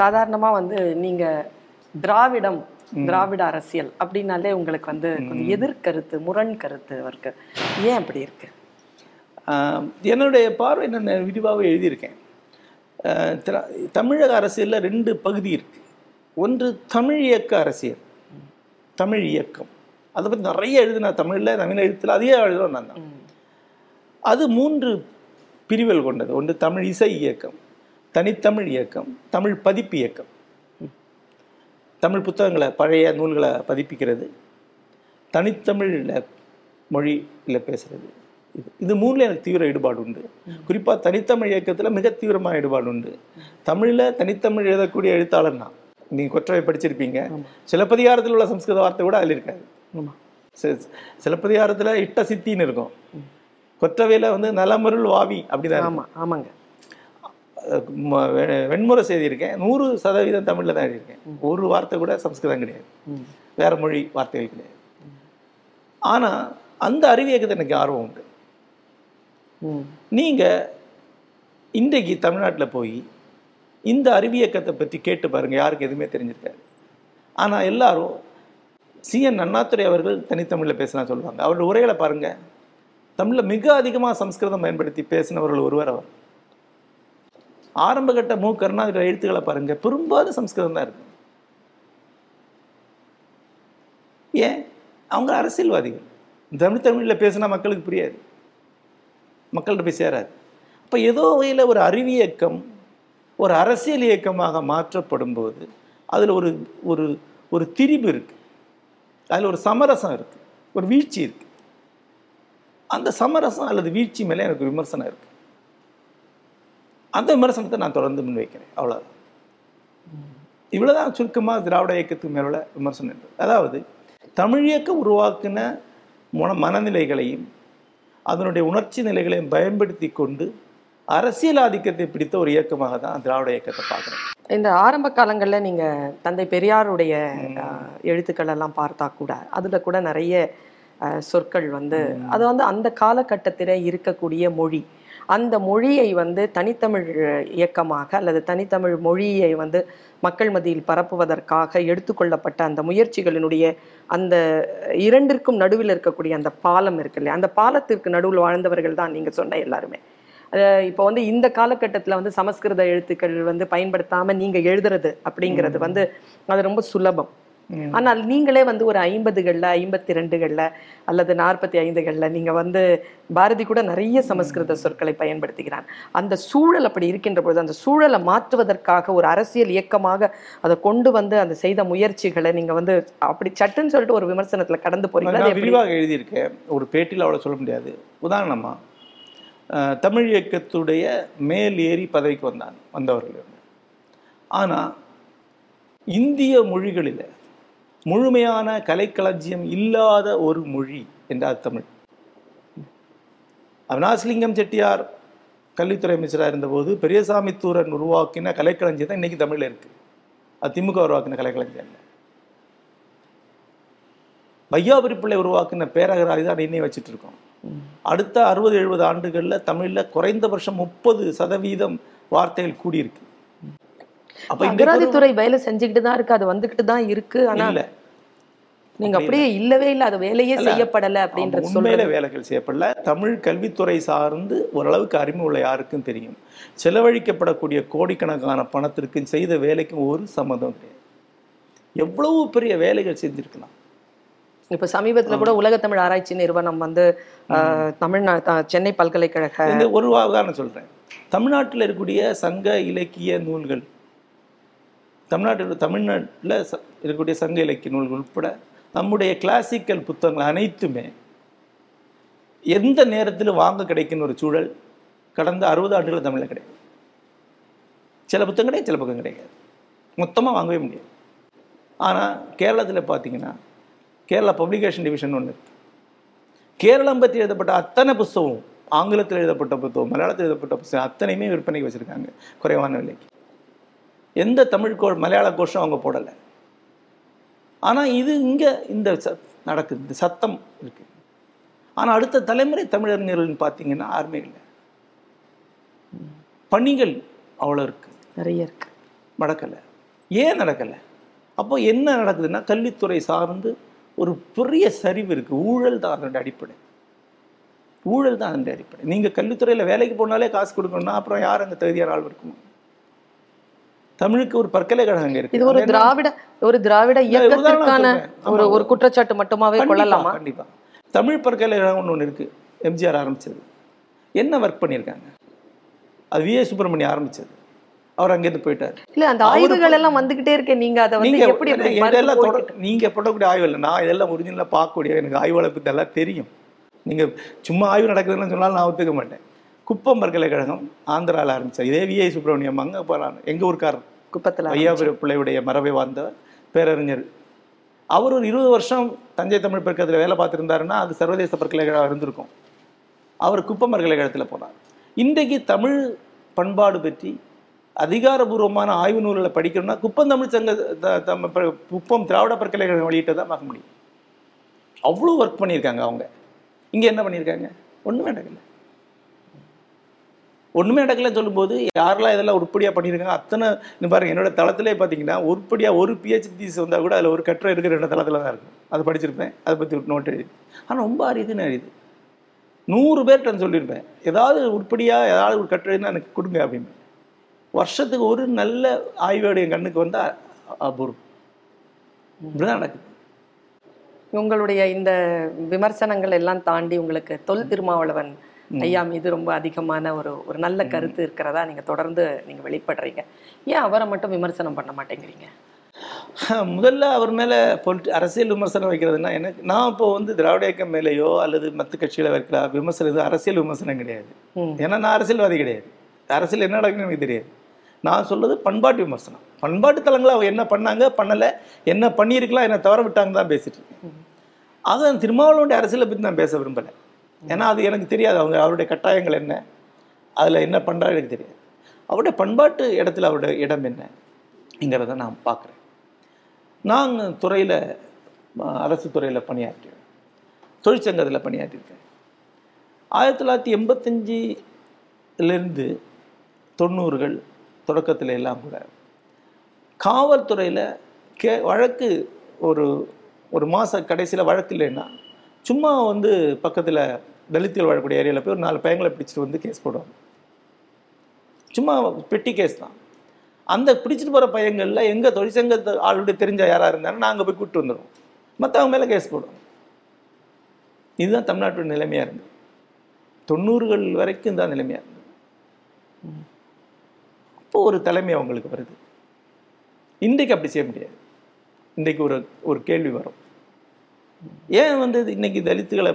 சாதாரணமா வந்து நீங்க திராவிடம் திராவிட அரசியல் அப்படின்னாலே உங்களுக்கு வந்து கொஞ்சம் எதிர்கருத்து முரண் கருத்து இருக்கு. ஏன் அப்படி இருக்கு? என்னுடைய பார்வை நான் விரிவாக எழுதியிருக்கேன். தமிழக அரசியலில் ரெண்டு பகுதி இருக்கு. ஒன்று தமிழ் இயக்க அரசியல் தமிழ் இயக்கம். அதை பற்றி நிறைய எழுதின தமிழில் நவீன எழுத்தில் அதையே எழுதுறோம் நான் தான். அது மூன்று பிரிவுகள் கொண்டது. ஒன்று தமிழ் இசை இயக்கம் தனித்தமிழ் இயக்கம் தமிழ் பதிப்பு இயக்கம். தமிழ் புத்தகங்களை பழைய நூல்களை பதிப்பிக்கிறது. தனித்தமிழில் மொழியில் பேசுறது. இது இது மூணுல எனக்கு தீவிர ஈடுபாடு உண்டு. குறிப்பாக தனித்தமிழ் இயக்கத்தில் மிக தீவிரமான ஈடுபாடு உண்டு. தமிழில் தனித்தமிழ் எழுதக்கூடிய எழுத்தாளர் நான். நீங்கள் கொற்றவை படிச்சிருப்பீங்க. சிலப்பதிகாரத்தில் உள்ள சம்ஸ்கிருத வார்த்தை கூட அதில் இருக்காது. சிலப்பதிகாரத்தில் இட்ட சித்தின்னு இருக்கும். கொற்றவையில் வந்து நலமருள் வாவி அப்படிதான் இருக்கும். ஆமா ஆமாங்க. வெண்முறை செய்திருக்கேன் நூறு சதவீதம் தமிழில் தான் எழுதியிருக்கேன். ஒரு வார்த்தை கூட சம்ஸ்கிருதம் கிடையாது. வேற மொழி வார்த்தைகள் கிடையாது. ஆனா அந்த அறிவியக்கத்தை எனக்கு ஆர்வம் உண்டு. ம். நீங்க இன்றைக்கு தமிழ்நாட்டில் போய் இந்த அறிவியக்கத்தை பற்றி கேட்டு பாருங்க. யாருக்கு எதுவுமே தெரிஞ்சிருக்காது. ஆனா எல்லாரும் சிஎன் அண்ணாதுரை அவர்கள் தனித்தமிழில் பேசினா சொல்லுவாங்க. அவருடைய உரைகளை பாருங்க. தமிழில் மிக அதிகமாக சம்ஸ்கிருதம் பயன்படுத்தி பேசினவர்கள் ஒருவர் அவர். ஆரம்பகட்ட மு கருணாநிதி எழுத்துக்களை பாருங்க. பெரும்பாலும் சம்ஸ்கிருதம் தான் இருக்கு. ஏன்? அவங்க அரசியல்வாதிகள். தமிழ் தமிழில் பேசினா மக்களுக்கு புரியாது. மக்கள்கிட்ட போய் சேராது. அப்போ ஏதோ வகையில் ஒரு அறிவியக்கம் ஒரு அரசியல் இயக்கமாக மாற்றப்படும் போது அதில் ஒரு ஒரு ஒரு திரிபு இருக்குது அதில் ஒரு சமரசம் இருக்குது ஒரு வீழ்ச்சி இருக்குது அந்த சமரசம் அல்லது வீழ்ச்சி மேலே எனக்கு விமர்சனம் இருக்குது அந்த விமர்சனத்தை நான் தொடர்ந்து முன்வைக்கிறேன். அவ்வளோதான் இவ்வளவுதான் சுருக்கமாக திராவிட இயக்கத்துக்கு மேலுள்ள விமர்சனம் என்பது. அதாவது தமிழ் இயக்கம் உருவாக்கின மன மனநிலைகளையும் அதனுடைய உணர்ச்சி நிலைகளையும் பயன்படுத்தி கொண்டு அரசியல் ஆதிக்கத்தை பிடித்த ஒரு இயக்கமாக தான் திராவிட இயக்கத்தை பார்க்குறேன் இந்த ஆரம்ப காலங்கள்ல நீங்க தந்தை பெரியாருடைய எழுத்துக்கள் எல்லாம் பார்த்தா கூட அதுல கூட நிறைய சொற்கள் வந்து அது வந்து அந்த காலகட்டத்தில இருக்கக்கூடிய மொழி. அந்த மொழியை வந்து தனித்தமிழ் இயக்கமாக அல்லது தனித்தமிழ் மொழியை வந்து மக்கள் மத்தியில் பரப்புவதற்காக எடுத்துக்கொள்ளப்பட்ட அந்த முயற்சிகளினுடைய அந்த இரண்டிற்கும் நடுவில் இருக்கக்கூடிய அந்த பாலம் இருக்கு இல்லையா? அந்த பாலத்திற்கு நடுவில் வாழ்ந்தவர்கள் தான் நீங்க சொன்ன எல்லாருமே. இப்போ வந்து இந்த காலகட்டத்துல வந்து சமஸ்கிருத எழுத்துக்கள் வந்து பயன்படுத்தாம நீங்க எழுதுறது அப்படிங்கிறது வந்து அது ரொம்ப சுலபம். ஆனால் நீங்களே வந்து ஒரு ஐம்பதுகள்ல ஐம்பத்தி ரெண்டுகள்ல அல்லது நாற்பத்தி ஐந்துகள்ல நீங்க வந்து பாரதி கூட நிறைய சமஸ்கிருத சொற்களை பயன்படுத்துகிறான். அந்த சூழல் அப்படி இருக்கின்ற பொழுது அந்த சூழலை மாற்றுவதற்காக ஒரு அரசியல் இயக்கமாக அதை கொண்டு வந்து அந்த செய்த முயற்சிகளை நீங்க வந்து அப்படி சட்டுன்னு சொல்லிட்டு ஒரு விமர்சனத்துல கடந்து எப்படி? விரிவாக எழுதியிருக்கேன். ஒரு பேட்டியில் அவ்வளோ சொல்ல முடியாது. உதாரணமா அஹ், தமிழ் இயக்கத்துடைய மேல் ஏறி பதவிக்கு வந்தாங்க வந்தவர்கள் ஆனால் இந்திய மொழிகளில் முழுமையான கலைக்களஞ்சியம் இல்லாத ஒரு மொழி என்றால் தமிழ். அவினாசிலிங்கம் செட்டியார் கல்வித்துறை அமைச்சராக இருந்தபோது பெரியசாமி தூரன் உருவாக்கின கலைக்களஞ்சியம் தான் இன்னைக்கு தமிழில் இருக்கு. அது திமுக உருவாக்கின கலைக்களஞ்சியம் வையாபுரி பிள்ளை உருவாக்கின பேரகராதி தான் இன்னே வச்சுட்டு இருக்கோம். அடுத்த அறுபது எழுபது ஆண்டுகளில் தமிழில் குறைந்தபட்சம் முப்பது சதவீதம் வார்த்தைகள் கூடியிருக்கு. அப்ப அகராதித்துறை வேலை செஞ்சுக்கிட்டு தான் இருக்கு. அது வந்துகிட்டு தான் இருக்கு. ஆனா நீங்க அப்படியே இல்லவே இல்ல அது வேலையே. செய்யப்படல அப்படின்றது உண்மையில வேலைகள் செய்யப்படல. தமிழ் கல்வித்துறை சார்ந்து ஓரளவுக்கு அறிமுகம் உள்ள யாருக்கும் தெரியும். செலவழிக்கப்படக்கூடிய கோடிக்கணக்கான பணத்திற்கும் செய்த வேலைக்கும் ஒரு சம்மந்தம் கிடையாது. எவ்வளவு பெரிய வேலைகள் செஞ்சிருக்கலாம். இப்ப சமீபத்துல கூட உலக தமிழ் ஆராய்ச்சி நிறுவனம் வந்து தமிழ்நா சென்னை பல்கலைக்கழக இந்த ஒரு உதாரணம் சொல்றேன். தமிழ்நாட்டில் இருக்கக்கூடிய சங்க இலக்கிய நூல்கள் தமிழ்நாட்டில் தமிழ்நாட்டில் இருக்கக்கூடிய சங்க இலக்கிய நூல்கள் உட்பட நம்முடைய கிளாசிக்கல் புத்தகங்கள் அனைத்துமே எந்த நேரத்தில் வாங்க கிடைக்குன்னு ஒரு சூழல் கடந்த அறுபது ஆண்டுகள் தமிழில் கிடையாது. சில புத்தகம் கிடையாது சில பக்கம் கிடையாது. மொத்தமாக வாங்கவே முடியாது. ஆனால் கேரளத்தில் பார்த்தீங்கன்னா கேரளா பப்ளிகேஷன் டிவிஷன் ஒன்று இருக்குது கேரளம் பற்றி எழுதப்பட்ட அத்தனை புத்தகம் ஆங்கிலத்தில் எழுதப்பட்ட புத்தகம் மலையாளத்தில் எழுதப்பட்ட புத்தகம் அத்தனையுமே விற்பனைக்கு வச்சுருக்காங்க குறைவான விலைக்கு. எந்த தமிழ் கோ மலையாள கோஷம் அவங்க போடலை. ஆனால் இது இங்கே இந்த ச நடக்குது. இந்த சத்தம் இருக்கு. ஆனால் அடுத்த தலைமுறை தமிழறிஞர்கள்னு பார்த்தீங்கன்னா யாருமே இல்லை. பணிகள் அவ்வளோ இருக்கு. நிறைய இருக்கு. நடக்கலை. ஏன் நடக்கலை? அப்போ என்ன நடக்குதுன்னா கல்வித்துறை சார்ந்து ஒரு பெரிய சரிவு இருக்குது ஊழல் தான் அதனுடைய அடிப்படை. ஊழல் தான் அதனுடைய அடிப்படை. நீங்கள் கல்வித்துறையில் வேலைக்கு போனாலே காசு கொடுக்கணும்னா அப்புறம் யார் அங்கே தகுதியான ஆள் இருக்கும் தமிழுக்கு ஒரு பல்கலைக்கழகம் அங்கே இருக்கு. இது ஒரு திராவிட ஒரு திராவிட இயக்கத்திற்கான. ஒரு ஒரு குற்றச்சாட்டு மட்டுமாவே கண்டிப்பா, கொள்ளலாமா? கண்டிப்பா. தமிழ் பல்கலைக்கழகம் ஒன்று இருக்கு. எம்ஜிஆர் ஆரம்பிச்சது. என்ன ஒர்க் பண்ணியிருக்காங்க? அது விஏ சுப்பிரமணியம் ஆரம்பிச்சது. அவர் அங்கேருந்து போயிட்டார். இல்ல அந்த ஆய்வுகள் எல்லாம் வந்துகிட்டே இருக்கே. நீங்க அதை வந்து நீங்க எப்படி இதெல்லாம் நீங்க போடக்கூடிய ஆய்வு இல்லை. நான் இதெல்லாம் ஒரிஜினலாக பார்க்கக்கூடிய எனக்கு ஆய்வாளர் பற்றி எல்லாம் தெரியும். நீங்க சும்மா ஆய்வு நடக்குதுன்னு சொன்னாலும் நான் ஒத்துக்க மாட்டேன். குப்பம் பல்கலைக்கழகம் ஆந்திராவில் ஆரம்பிச்சார். இதே விஐ சுப்பிரமணியம் அங்கே போகிறான் எங்கள் ஊர்க்காரர்? குப்பத்துல ஐயாபுர பிள்ளையுடைய மரபை வாழ்ந்த பேரறிஞர். அவர் ஒரு இருபது வருஷம் தஞ்சை தமிழ் பல்கலைக்கழகத்தில் வேலை பார்த்துருந்தாருன்னா அது சர்வதேச பல்கலைக்கழகம் இருந்திருக்கும். அவர் குப்பம் பல்கலைக்கழகத்தில் போனார். இன்றைக்கு தமிழ் பண்பாடு பற்றி அதிகாரபூர்வமான ஆய்வு நூல்களை படிக்கணும்னா குப்பம் தமிழ் சங்க குப்பம் திராவிட பல்கலைக்கழகம் வெளியிட்ட தான் பார்க்க முடியும். அவ்வளோ ஒர்க் பண்ணியிருக்காங்க அவங்க. இங்கே என்ன பண்ணியிருக்காங்க? ஒன்றுமே நடக்கல. ஒன்றுமே நடக்கலன்னு சொல்லும்போது யாரெல்லாம் இதெல்லாம் உருப்படியாக பண்ணியிருக்காங்க? அத்தனை இந்த பாருங்க என்னோட தளத்திலே பார்த்தீங்கன்னா உருப்படியாக ஒரு பிஹெச்டி தீஸ் வந்தால் கூட அதில் ஒரு கட்டுரை இருக்கிற ரெண்டு தளத்தில் தான் இருக்கும் அது படிச்சிருப்பேன். அதை பற்றி ஒரு நோட் எழுதி. ஆனால் ரொம்ப அரிதுன்னு அரிது நூறு பேர்கிட்ட நான் சொல்லியிருப்பேன். ஏதாவது உருப்படியாக ஏதாவது ஒரு கட்டுரைன்னா எனக்கு கொடுங்க அப்படின்னு. வருஷத்துக்கு ஒரு நல்ல ஆய்வோட என் கண்ணுக்கு வந்தால் அபூர்வம். இப்படிதான் நடக்குது. உங்களுடைய இந்த விமர்சனங்கள் எல்லாம் தாண்டி உங்களுக்கு தொல் திருமாவளவன் ஐயா மீது ரொம்ப அதிகமான ஒரு ஒரு நல்ல கருத்து இருக்கிறதா நீங்க தொடர்ந்து நீங்க வெளிப்படுறீங்க. ஏன் அவரை மட்டும் விமர்சனம் பண்ண மாட்டேங்கிறீங்க? முதல்ல அவர் மேலே பொலிட்டி அரசியல் விமர்சனம் வைக்கிறதுனா எனக்கு நான் இப்போ வந்து திராவிட இயக்கம் மேலேயோ அல்லது மற்ற கட்சியில் வைக்கிற விமர்சனம் இது அரசியல் விமர்சனம் கிடையாது. ஏன்னா நான் அரசியல்வாதி கிடையாது. அரசியல் என்ன நடக்குன்னு எனக்கு தெரியாது. நான் சொல்றது பண்பாட்டு விமர்சனம். பண்பாட்டு தலங்களை அவங்க என்ன பண்ணாங்க பண்ணலை என்ன பண்ணியிருக்கலாம் என்ன தவற விட்டாங்க தான் பேசிட்டு இருக்கேன். ஆக திருமாவளவனுடைய அரசியலை பற்றி நான் பேச விரும்பலை. ஏன்னா அது எனக்கு தெரியாது. அவங்க அவருடைய கட்டாயங்கள் என்ன? அதில் என்ன பண்ணுறா எனக்கு தெரியாது. அவருடைய பண்பாட்டு இடத்துல அவருடைய இடம் என்னங்கிறத நான் பார்க்குறேன். நான் துறையில் அரசு துறையில் பணியாற்றுவேன் தொழிற்சங்கத்தில் பணியாற்றியிருக்கேன். ஆயிரத்தி தொள்ளாயிரத்தி எண்பத்தஞ்சிலேருந்து தொண்ணூறுகள் தொடக்கத்தில் எல்லாம் கூட காவல்துறையில் கே வழக்கு ஒரு ஒரு மாத கடைசியில் வழக்கு இல்லைன்னா சும்மா வந்து பக்கத்தில் தலித்துகள் வாழக்கூடிய ஏரியாவில் போய் ஒரு நாலு பையங்களை பிடிச்சிட்டு வந்து கேஸ் போடுவாங்க. சும்மா பெட்டி கேஸ் தான். அந்த பிடிச்சிட்டு போகிற பையங்களில் எங்கள் தொழிற்சங்கத்து ஆளுடைய தெரிஞ்ச யாராக இருந்தாலும் நாங்கள் போய் கூப்பிட்டு வந்துடுவோம் மற்றவங்க மேலே கேஸ் போடுவோம் இதுதான் தமிழ்நாட்டோட நிலைமையாக இருந்தது. தொண்ணூறுகள் வரைக்கும் தான் நிலைமையாக இருந்தது. அப்போ ஒரு தலைமை அவங்களுக்கு வருது. இன்றைக்கு அப்படி செய்ய முடியாது. இன்றைக்கு ஒரு ஒரு கேள்வி வரும். ஏன் வந்து இன்னைக்கு தலித்துகளை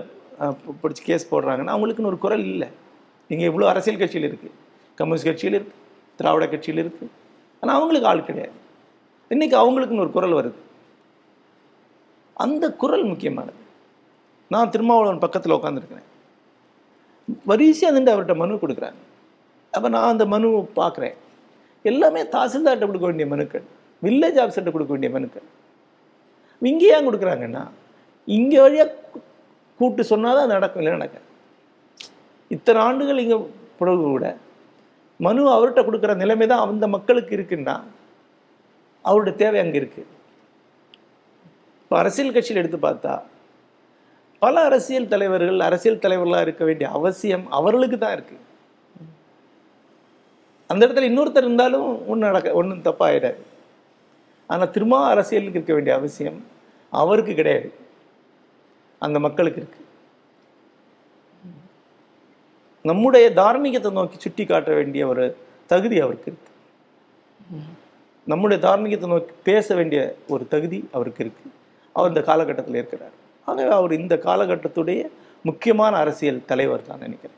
பிடிச்சி கேஸ் போடுறாங்கன்னா அவங்களுக்குன்னு ஒரு குரல் இல்லை. நீங்கள் இவ்வளோ அரசியல் கட்சியில் இருக்குது கம்யூனிஸ்ட் கட்சியில் இருக்குது திராவிட கட்சியில் இருக்குது ஆனால் அவங்களுக்கு ஆள் கிடையாது. இன்னைக்கு அவங்களுக்குன்னு ஒரு குரல் வருது. அந்த குரல் முக்கியமானது. நான் திருமாவளவன் பக்கத்தில் உட்காந்துருக்கிறேன் வரிசையாக நின்று அவர்கிட்ட மனு கொடுக்குறாங்க. அப்போ நான் அந்த மனு பார்க்குறேன். எல்லாமே தாசில்தார்கிட்ட கொடுக்க வேண்டிய மனுக்கள். வில்லேஜ் ஆஃபீஸர்கிட்ட கொடுக்க வேண்டிய மனுக்கள். இங்கே ஏன் கொடுக்குறாங்கன்னா இங்கே வழியாக கூப்பிட்டு சொன்னால் தான் நடக்கும் இல்லை நடக்க இத்தனை ஆண்டுகள் இங்கே பிறகு கூட மனு அவர்கிட்ட கொடுக்குற நிலைமை தான் அந்த மக்களுக்கு இருக்குன்னா அவருடைய தேவை அங்கே இருக்குது இப்போ அரசியல் கட்சியில் எடுத்து பார்த்தா பல அரசியல் தலைவர்கள் அரசியல் தலைவர்களாக இருக்க வேண்டிய அவசியம் அவர்களுக்கு தான் இருக்குது அந்த இடத்துல இன்னொருத்தர் இருந்தாலும் ஒன்றும் நடக்க ஒன்றும் தப்பாகிடாது ஆனால் திரும்ப அரசியலுக்கு இருக்க வேண்டிய அவசியம் அவருக்கு கிடையாது. அந்த மக்களுக்கு இருக்கு. நம்முடைய தார்மீகத்தை நோக்கி சுட்டி காட்ட வேண்டிய ஒரு தகுதி அவருக்கு இருக்கு. நம்முடைய தார்மீகத்தை நோக்கி பேச வேண்டிய ஒரு தகுதி அவருக்கு இருக்கு. அவர் இந்த காலகட்டத்தில் இருக்கிறார். ஆகவே அவர் இந்த காலகட்டத்துடைய முக்கியமான அரசியல் தலைவர் தான் நினைக்கிறேன்.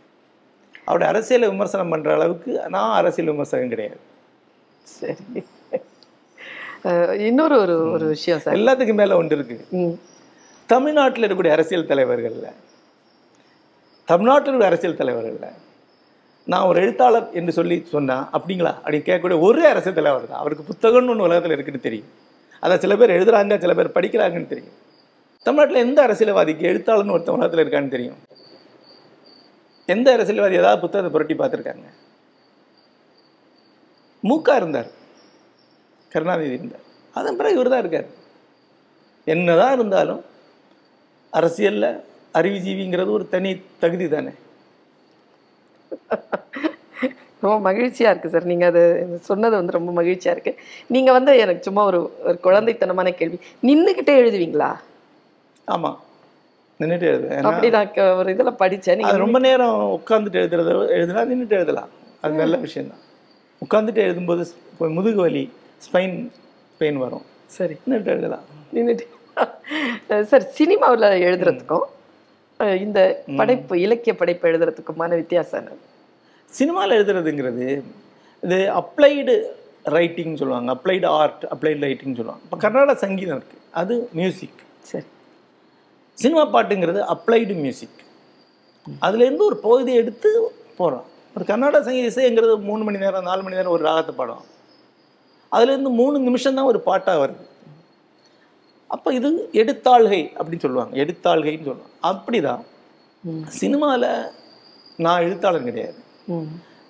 அவருடைய அரசியலை விமர்சனம் பண்ற அளவுக்கு நான் அரசியல் விமர்சகம் கிடையாது. சரி. இன்னொரு ஒரு ஒரு விஷயம் சார். எல்லாத்துக்கும் மேல ஒன்று இருக்கு. ம். தமிழ்நாட்டில் இருக்கக்கூடிய அரசியல் தலைவர்களில் தமிழ்நாட்டில் இருக்கிற அரசியல் தலைவர்களில் நான் ஒரு எழுத்தாளர் என்று சொல்லி சொன்னால் அப்படிங்களா? அப்படின்னு கேட்கக்கூடிய ஒரே அரசியல் தலைவர் தான். அவருக்கு புத்தகம்னு ஒன்று உலகத்தில் இருக்குன்னு தெரியும். அதை சில பேர் எழுதுறாங்க சில பேர் படிக்கிறாங்கன்னு தெரியும். தமிழ்நாட்டில் எந்த அரசியல்வாதிக்கு எழுத்தாளர்னு ஒருத்தன் உலகத்தில் இருக்கான்னு தெரியும்? எந்த அரசியல்வாதி ஏதாவது புத்தகத்தை புரட்டி பார்த்துருக்காங்க? மூக்கா இருந்தார். கருணாநிதி இருந்தார். அதன் பிறகு இவர் தான் இருக்கார். என்னதான் இருந்தாலும் அரசியல்ல அறிவுஜீவிங்கிறது ஒரு தனி தகுதி தானே? ரொம்ப மகிழ்ச்சியா இருக்கு சார். நீங்க அது சொன்னது வந்து ரொம்ப மகிழ்ச்சியா இருக்கு. நீங்க வந்து எனக்கு சும்மா ஒரு ஒரு குழந்தைத்தனமான கேள்வி. நின்னுக்கிட்டே எழுதுவீங்களா? ஆமா. நின்றுட்டு எழுதுவேன். அப்படி நான் ஒரு இதுல படிச்சேன். நீங்க அது ரொம்ப நேரம் உட்காந்துட்டு எழுதுறத எழுதுனா நின்றுட்டு எழுதலாம். அது நல்ல விஷயம்தான். உட்காந்துட்டு எழுதும்போது முதுகு வலி ஸ்பைன் பெயின் வரும். சரி. நின்றுட்டு எழுதலாம். நின்னுட்டு சார் சினிமாவுல எழுதுறதுக்கும் இந்த படைப்பு இலக்கிய படைப்பு எழுதுறதுக்குமான வித்தியாசம் என்ன? சினிமாவில் எழுதுறதுங்கிறது இது அப்ளைடு ரைட்டிங் சொல்லுவாங்க. அப்ளைடு ஆர்ட் அப்ளைடு ரைட்டிங் சொல்லுவாங்க. இப்போ கர்நாடக சங்கீதம் இருக்கு. அது மியூசிக் சரி. சினிமா பாட்டுங்கிறது அப்ளைடு மியூசிக் அதுலேருந்து ஒரு பகுதியை எடுத்து போகிறோம் ஒரு கர்நாடக சங்கீத இசைங்கிறது மூணு மணி நேரம் நாலு மணி நேரம் ஒரு ராகத்தை பாடும். அதுலேருந்து மூணு நிமிஷம் தான் ஒரு பாட்டாக வருது. அப்போ இது எடுத்தாள்கை அப்படின்னு சொல்லுவாங்க. எடுத்தாள்கைன்னு சொல்லுவாங்க. அப்படிதான். சினிமாவில் நான் எழுத்தாளர் கிடையாது.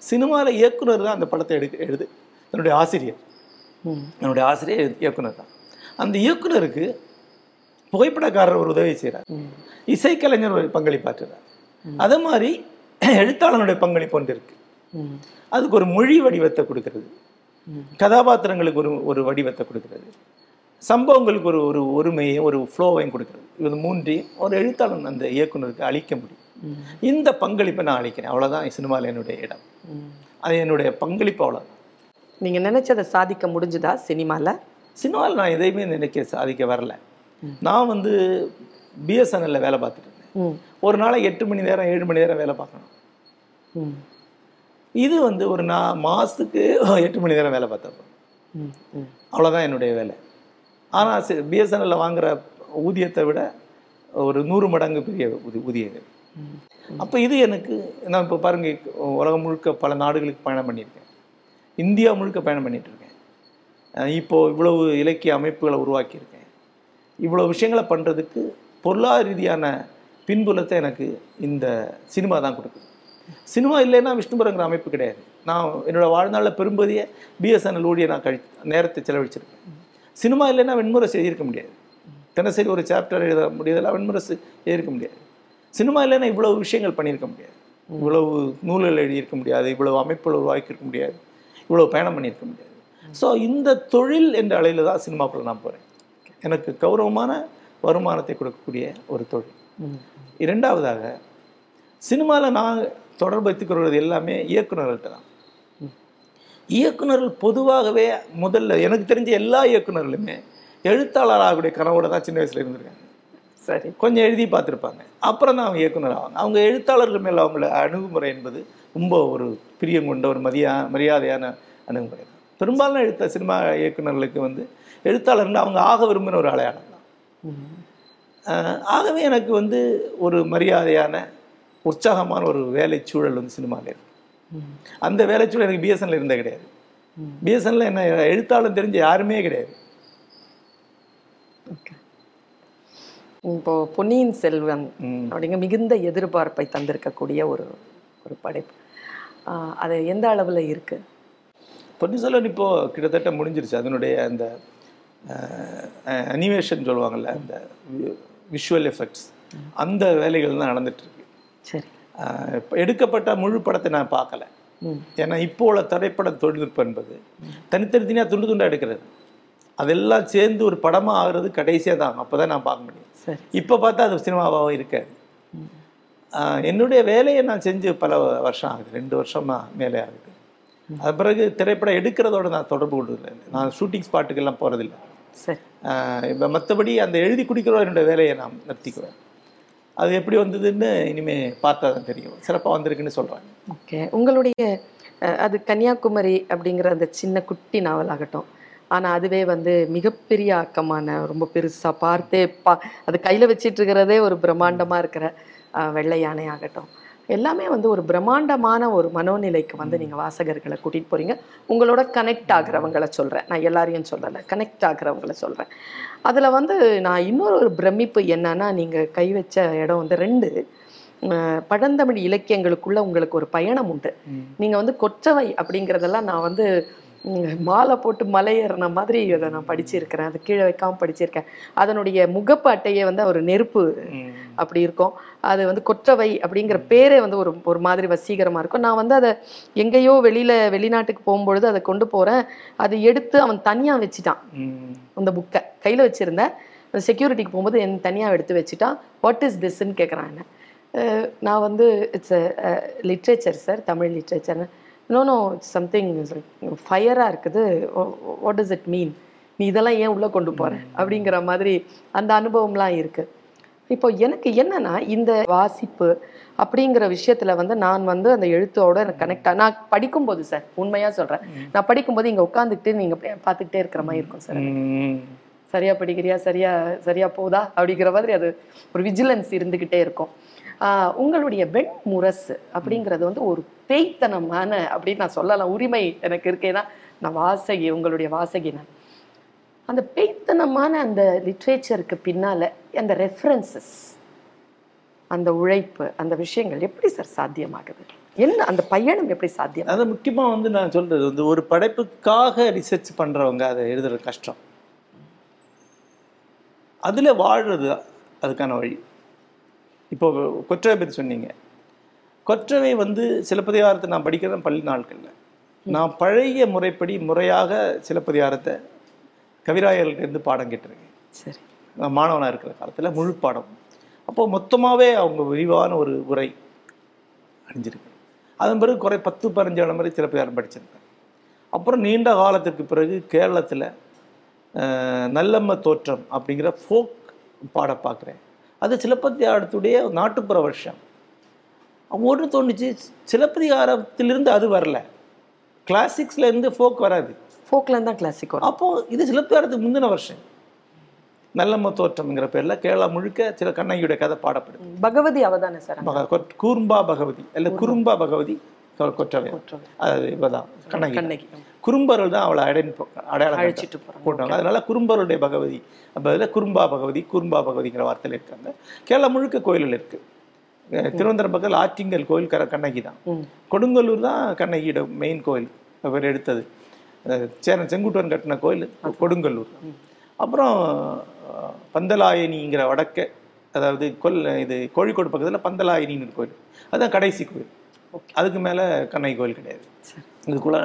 சினிமாவில் இயக்குனர் தான் அந்த படத்தை எடுக்க எழுது என்னுடைய ஆசிரியர். என்னுடைய ஆசிரியர் இயக்குனர் தான். அந்த இயக்குனருக்கு புகைப்படக்காரர் ஒரு உதவி செய்கிறார் இசைக்கலைஞர் ஒரு பங்களிப்பாற்றுறார் அதே மாதிரி எழுத்தாளனுடைய பங்களிப்பு ஒன்று இருக்கு. அதுக்கு ஒரு மொழி வடிவத்தை கொடுக்கிறது. கதாபாத்திரங்களுக்கு ஒரு ஒரு வடிவத்தை கொடுக்கிறது. சம்பவங்களுக்கு ஒரு ஒரு ஒருமையும் ஒரு ஃப்ளோவையும் கொடுக்கிறது. இது மூன்றையும் ஒரு எழுத்தாளன் அந்த இயக்குனருக்கு அளிக்க முடியும். இந்த பங்களிப்பை நான் அளிக்கிறேன். அவ்வளவுதான் சினிமாவில் என்னுடைய இடம். அது என்னுடைய பங்களிப்பு அவ்வளோதான் நீங்க நினைச்சதை சாதிக்க முடிஞ்சுதா சினிமால? சினிமாவில் நான் எதையுமே நினைக்க சாதிக்க வரல. நான் வந்து பிஎஸ்என்எல்ல வேலை பார்த்துட்டு இருந்தேன். ஒரு நாளைக்கு எட்டு மணி நேரம் ஏழு மணி நேரம் வேலை பார்க்கணும். இது வந்து ஒரு நான் மாதத்துக்கு எட்டு மணி நேரம் வேலை பார்த்தப்போ. அவ்வளோதான் என்னுடைய வேலை. ஆனால் பிஎஸ்என்எல்ல வாங்குற ஊதியத்தை விட ஒரு நூறு மடங்கு பெரிய ஊதி ஊதியங்கள். ம். அப்போ இது எனக்கு நான் இப்போ பாருங்க உலகம் முழுக்க பல நாடுகளுக்கு பயணம் பண்ணியிருக்கேன். இந்தியா முழுக்க பயணம் பண்ணிட்டு இருக்கேன் அஹ் இப்போ இவ்வளவு இலக்கிய அமைப்புகளை உருவாக்கியிருக்கேன். இவ்வளவு விஷயங்களை பண்ணுறதுக்கு பொருளாதார ரீதியான பின்புலத்தை எனக்கு இந்த சினிமா தான் கொடுக்குது. சினிமா இல்லைன்னா விஷ்ணுபுரங்கிற அமைப்பு கிடையாது. நான் என்னோட வாழ்நாளில் பெரும்பதிய பிஎஸ்என்எல் ஊழிய நான் கழி நேரத்தை செலவழிச்சிருக்கேன். சினிமா இல்லைன்னா வெண்முரசு எழுதியிருக்க முடியாது. தினசரி ஒரு சாப்டர் எழுத முடியாதெல்லாம் வெண்முரசு எழுதியிருக்க முடியாது. சினிமா இல்லைன்னா இவ்வளவு விஷயங்கள் பண்ணியிருக்க முடியாது. இவ்வளவு நூல்கள் எழுதியிருக்க முடியாது. இவ்வளவு அமைப்புகள் உருவாக்கியிருக்க முடியாது. இவ்வளவு பயணம் பண்ணியிருக்க முடியாது. ஸோ இந்த தொழில் என்ற அளவில் தான் சினிமாக்குள்ள நான் போகிறேன் எனக்கு கௌரவமான வருமானத்தை கொடுக்கக்கூடிய ஒரு தொழில். இரண்டாவதாக சினிமாவில் நான் தொடர்பு வைத்துக்கிறது எல்லாமே இயக்குநர்கள்ட்ட தான். இயக்குனர்கள் பொதுவாகவே முதல்ல எனக்கு தெரிஞ்ச எல்லா இயக்குனர்களுமே எழுத்தாளராகக்கூடிய கனவோட தான் சின்ன வயசுல இருந்திருக்காங்க. சரி. கொஞ்சம் எழுதி பார்த்துருப்பாங்க. அப்புறம் தான் அவங்க இயக்குனர் ஆவாங்க. அவங்க எழுத்தாளர்கள் மேலே அவங்கள அணுகுமுறை என்பது ரொம்ப ஒரு பிரியம் கொண்ட ஒரு மதியா மரியாதையான அணுகுமுறை தான். பெரும்பாலான எழுத்த சினிமா இயக்குனர்களுக்கு வந்து எழுத்தாளர்கள் அவங்க ஆக விரும்பின ஒரு அடையாளம் தான். ஆகவே எனக்கு வந்து ஒரு மரியாதையான உற்சாகமான ஒரு வேலை சூழல் வந்து சினிமாவில் இருக்கு. ம் அந்த வேலை சூழல் எனக்கு பிஎஸ்என்ல இருந்தே கிடையாது. பிஎஸ்என்ல என்ன எழுத்தாளர் தெரிஞ்ச யாருமே கிடையாது. இப்போ பொன்னியின் செல்வன். அப்படிங்க மிகுந்த எதிர்பார்ப்பை தந்திருக்கக்கூடிய ஒரு ஒரு படைப்பு. அது எந்த அளவுல இருக்கு? பொன்னியின் செல்வன் இப்போ கிட்டத்தட்ட முடிஞ்சிருச்சு. அதனுடைய அந்த அனிமேஷன் சொல்லுவாங்கல்ல அந்த விஷுவல் எஃபெக்ட்ஸ் அந்த வேலைகள் தான் நடந்துட்டு இருக்கு. சரி. எடுக்கப்பட்ட முழு படத்தை நான் பார்க்கல. ஏன்னா இப்போ உள்ள திரைப்பட தொழில்நுட்பம் என்பது தனித்தனி தனியாக துண்டு துண்டா எடுக்கிறது. அதெல்லாம் சேர்ந்து ஒரு படமா ஆகுறது கடைசியாக தான். அப்போ தான் நான் பார்க்க முடியும். இப்போ பார்த்தா அது சினிமாவாக இருக்காது. என்னுடைய வேலையை நான் செஞ்சு பல வருஷம் ஆகுது. ரெண்டு வருஷமா மேலே ஆகுது. அது பிறகு திரைப்படம் எடுக்கிறதோட நான் தொடர்பு கொள்வதில்லை நான் ஷூட்டிங் ஸ்பாட்டுக்கெல்லாம் போகிறதில்ல இப்போ மற்றபடி அந்த எழுதி குடிக்கிறோம் என்னுடைய வேலையை நான் நிறுத்திக்குவேன். அது எப்படி வந்ததுன்னு இனிமே பார்த்தா தான் தெரியும். சிறப்பாக வந்திருக்குன்னு சொல்கிறாங்க ஓகே. உங்களுடைய அது கன்னியாகுமரி அப்படிங்கிற அந்த சின்ன குட்டி நாவலாகட்டும் ஆனால் அதுவே வந்து மிகப்பெரிய ஆக்கமான ரொம்ப பெருசாக பார்த்தே பா அது கையில் வச்சிட்டு இருக்கிறதே ஒரு பிரம்மாண்டமாக இருக்கிற வெள்ளை யானை ஆகட்டும். எல்லாமே வந்து ஒரு பிரம்மாண்டமான ஒரு மனோநிலைக்கு வந்து நீங்க வாசகர்களை கூட்டிட்டு போறீங்க. உங்களோட கனெக்ட் ஆகுறவங்கள சொல்றேன். நான் எல்லாரையும் சொல்லலை. கனெக்ட் ஆகுறவங்கள சொல்றேன். அதுல வந்து நான் இன்னொரு ஒரு பிரமிப்பு என்னன்னா நீங்க கை வச்ச இடம் வந்து ரெண்டு. பழந்தமிழ் இலக்கியங்களுக்குள்ள உங்களுக்கு ஒரு பயணம் உண்டு. நீங்க வந்து கொற்றவை அப்படிங்கிறதெல்லாம் நான் வந்து மாலை போட்டு மலை ஏறின மாதிரி அதை நான் படிச்சிருக்கிறேன். அது கீழே வைக்காம படிச்சிருக்கேன். அதனுடைய முகப்பு அட்டையே வந்து ஒரு நெருப்பு. அப்படி இருக்கும். அது வந்து கொற்றவை அப்படிங்கிற பேரே வந்து ஒரு ஒரு மாதிரி வசீகரமா இருக்கும். நான் வந்து அதை எங்கேயோ வெளியில வெளிநாட்டுக்கு போகும்பொழுது அதை கொண்டு போறேன். அதை எடுத்து அவன் தனியா வச்சுட்டான். அந்த புக்கை. கையில் வச்சுருந்தேன். செக்யூரிட்டிக்கு போகும்போது என் தனியாக எடுத்து வச்சுட்டான். வாட் இஸ் திஸ்ன்னு கேட்குறான் என்ன. நான் வந்து it's literature sir Tamil literature no no it's something ஃபயராக இருக்குது. வாட் does இட் மீன் நீ இதெல்லாம் ஏன் உள்ளே கொண்டு போகிற அப்படிங்கிற மாதிரி அந்த அனுபவம்லாம் இருக்குது இப்போ எனக்கு என்னன்னா இந்த வாசிப்பு அப்படிங்கிற விஷயத்துல வந்து நான் வந்து அந்த எழுத்தோட எனக்கு கனெக்ட் நான் படிக்கும்போது சார் உண்மையா சொல்றேன். நான் படிக்கும்போது இங்க உட்காந்துக்கிட்டு நீங்க பார்த்துக்கிட்டே இருக்கிற மாதிரி இருக்கும் சார். சரியா படிக்கிறியா? சரியா சரியா போதா? அப்படிங்கிற மாதிரி அது ஒரு விஜிலன்ஸ் இருந்துகிட்டே இருக்கும். உங்களுடைய வெண் முரசு அப்படிங்கிறது வந்து ஒரு பேய்த்தனமான அப்படின்னு நான் சொல்லலாம். உரிமை எனக்கு இருக்கேன்னா நான் வாசகி உங்களுடைய வாசகி நான். அந்த பேய்த்தனமான அந்த லிட்ரேச்சருக்கு பின்னால் அந்த ரெஃபரன்சஸ் அந்த உழைப்பு அந்த விஷயங்கள் எப்படி சார் சாத்தியமாகுது? என்ன அந்த பயணம் எப்படி சாத்தியம்? அது முக்கியமாக வந்து நான் சொல்றது வந்து ஒரு படைப்புக்காக ரிசர்ச் பண்ணுறவங்க அதை எழுதுறது கஷ்டம். அதில் வாழ்கிறது அதுக்கான வழி. இப்போ கொற்றவை பற்றி சொன்னீங்க. கொற்றவை வந்து சிலப்பதிகாரத்தை நான் படிக்கிறேன் பள்ளி நாட்கள்ல. நான் பழைய முறைப்படி முறையாக சிலப்பதிகாரத்தை கவிராயர்கிட்ட பாடம் கேட்டிருக்கேன். சரி. நான் மாணவனா இருக்கிற காலத்துல முழு பாடம். அப்போ மொத்தமாவே அவங்க விரிவான ஒரு உரை அணிஞ்சிருக்கு அதன் பிறகு குறை பத்து பதினஞ்சு இடம் வரை சிலப்பதிகாரம் படிச்சிருக்கேன். அப்புறம் நீண்ட காலத்திற்கு பிறகு கேரளத்துல நல்லம்ம தோற்றம் அப்படிங்கிற ஃபோக் பாட பார்க்குறேன். அது சிலப்பதிகாரத்துடைய நாட்டுப்புற வருஷம். ஒன்று தோணுச்சு. சிலப்பதிகாரத்திலிருந்து அது வரல. கிளாசிக்ஸ்ல இருந்து ஃபோக் வராது. ஃபோக்லேருந்து தான் கிளாசிக் வரும். அப்போ இது சிலப்பதிகாரத்துக்கு முந்தின வருஷம். நல்லம்ம தோற்றம்ங்கிற பேர்ல கேரளா முழுக்க சில கண்ணகியுடைய கதை பாடப்படுது. பகவதி அவதானே சார் கூர்ம்பா பகவதி அல்ல குறும்பா. பகவதி கொற்றவை. அது இவதான் கண்ணகி. கண்ணகி. குறும்பர்கள் தான் அவளை அடையாளம் அழைச்சிட்டு போறாங்க. போட்டாங்க அதனால குறும்பருடைய பகவதி பதில் குறும்பா பகவதி குறும்பா பகவதிங்கிற வார்த்தையில இருக்காங்க. கேரளா முழுக்க கோயில்கள் இருக்கு. அஹ் திருவனந்தபுரம் பக்கத்தில் ஆற்றிங்கல் கோயில் கர கண்ணகி தான். கொடுங்கல்லூர் தான் கண்ணகியோட மெயின் கோயில். அவர் எடுத்தது. சேரன் செங்குட்டுவன் கட்டின கோயில் கொடுங்கல்லூர் அப்புறம் பந்தலாயனிங்கிற வடக்க அதாவது கொல் இது கோழிக்கோடு பக்கத்தில் பந்தலாயனின்னு ஒரு கோயில். அதுதான் கடைசி கோயில். அதுக்கு மேலே கண்ணகி கோயில் கிடையாது. இதுக்குள்ள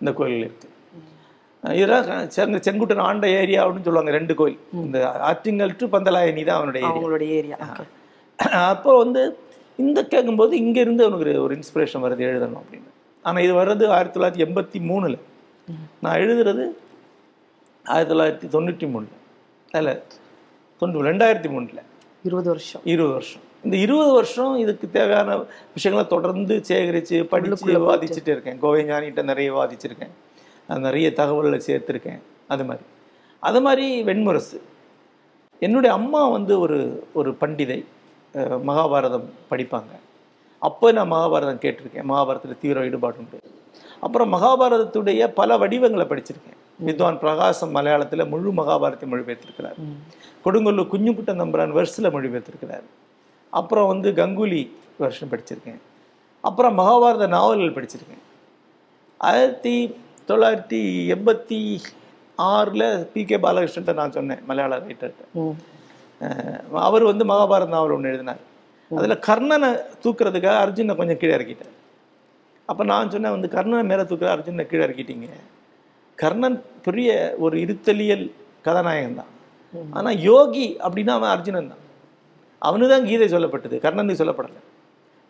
இந்த கோயில் இருக்கு. அஹ் இதெல்லாம் செங்க செங்குட்டன் ஆண்ட ஏரியா அப்படின்னு சொல்லுவாங்க ரெண்டு கோயில். இந்த ஆற்றிங்கல் டு பந்தலாயனி தான் அவனுடைய ஏரியா. அவங்களுடைய ஏரியா அப்போ வந்து இந்த கேட்கும்போது இங்க இருந்து அவனுக்கு ஒரு இன்ஸ்பிரேஷன் வருது எழுதணும் அப்படின்னு. ஆனா இது வர்றது ஆயிரத்தி தொள்ளாயிரத்தி எண்பத்தி மூணுல. நான் எழுதுறது ஆயிரத்தி தொள்ளாயிரத்தி தொண்ணூற்றி மூணுல. இல்ல தொண்ணூறு ரெண்டாயிரத்தி மூணுல. இருபது வருஷம். இருபது வருஷம். இந்த இருபது வருஷம் இதுக்கு தேவையான விஷயங்களை தொடர்ந்து சேகரித்து படித்து விவாதிச்சுட்டு இருக்கேன். கோவை ஞானிகிட்ட நிறைய விவாதிச்சிருக்கேன் அது நிறைய தகவல்களை சேர்த்துருக்கேன். அது மாதிரி. அது மாதிரி வெண்முரசு. என்னுடைய அம்மா வந்து ஒரு ஒரு பண்டிதை. மகாபாரதம் படிப்பாங்க. அப்போ நான் மகாபாரதம் கேட்டிருக்கேன். மகாபாரதத்தில் தீவிர ஈடுபாடு உண்டு. அப்புறம் மகாபாரதத்துடைய பல வடிவங்களை படிச்சிருக்கேன். வித்வான் பிரகாசம் மலையாளத்தில் முழு மகாபாரத்தை மொழிபெயர்த்திருக்கிறார். கொடுங்கல்லூர் குஞ்சுக்குட்ட நம்புறான் வெர்ஸில் மொழிபெயர்த்திருக்கிறார். அப்புறம் வந்து கங்குலி வருஷம் படிச்சிருக்கேன். அப்புறம் மகாபாரத நாவல்கள் படிச்சிருக்கேன். ஆயிரத்தி தொள்ளாயிரத்தி எண்பத்தி ஆறில் பி கே பாலகிருஷ்ணன்ட்ட நான் சொன்னேன் மலையாள ரைட்டர்கிட்ட. அவர் வந்து மகாபாரத நாவல் ஒன்று எழுதினார். அதில் கர்ணனை தூக்குறதுக்காக அர்ஜுனை கொஞ்சம் கீழே இறக்கிட்டார். அப்போ நான் சொன்னேன் வந்து கர்ணனை மேலே தூக்குற அர்ஜுனை கீழே இறக்கிட்டீங்க. கர்ணன் பெரிய ஒரு இருத்தலியல் கதாநாயகன் தான். ஆனால் யோகி அப்படின்னா அவன் அர்ஜுனன் தான். அவனு தான் கீதை சொல்லப்பட்டது கர்ணனுக்கு சொல்லப்படலை.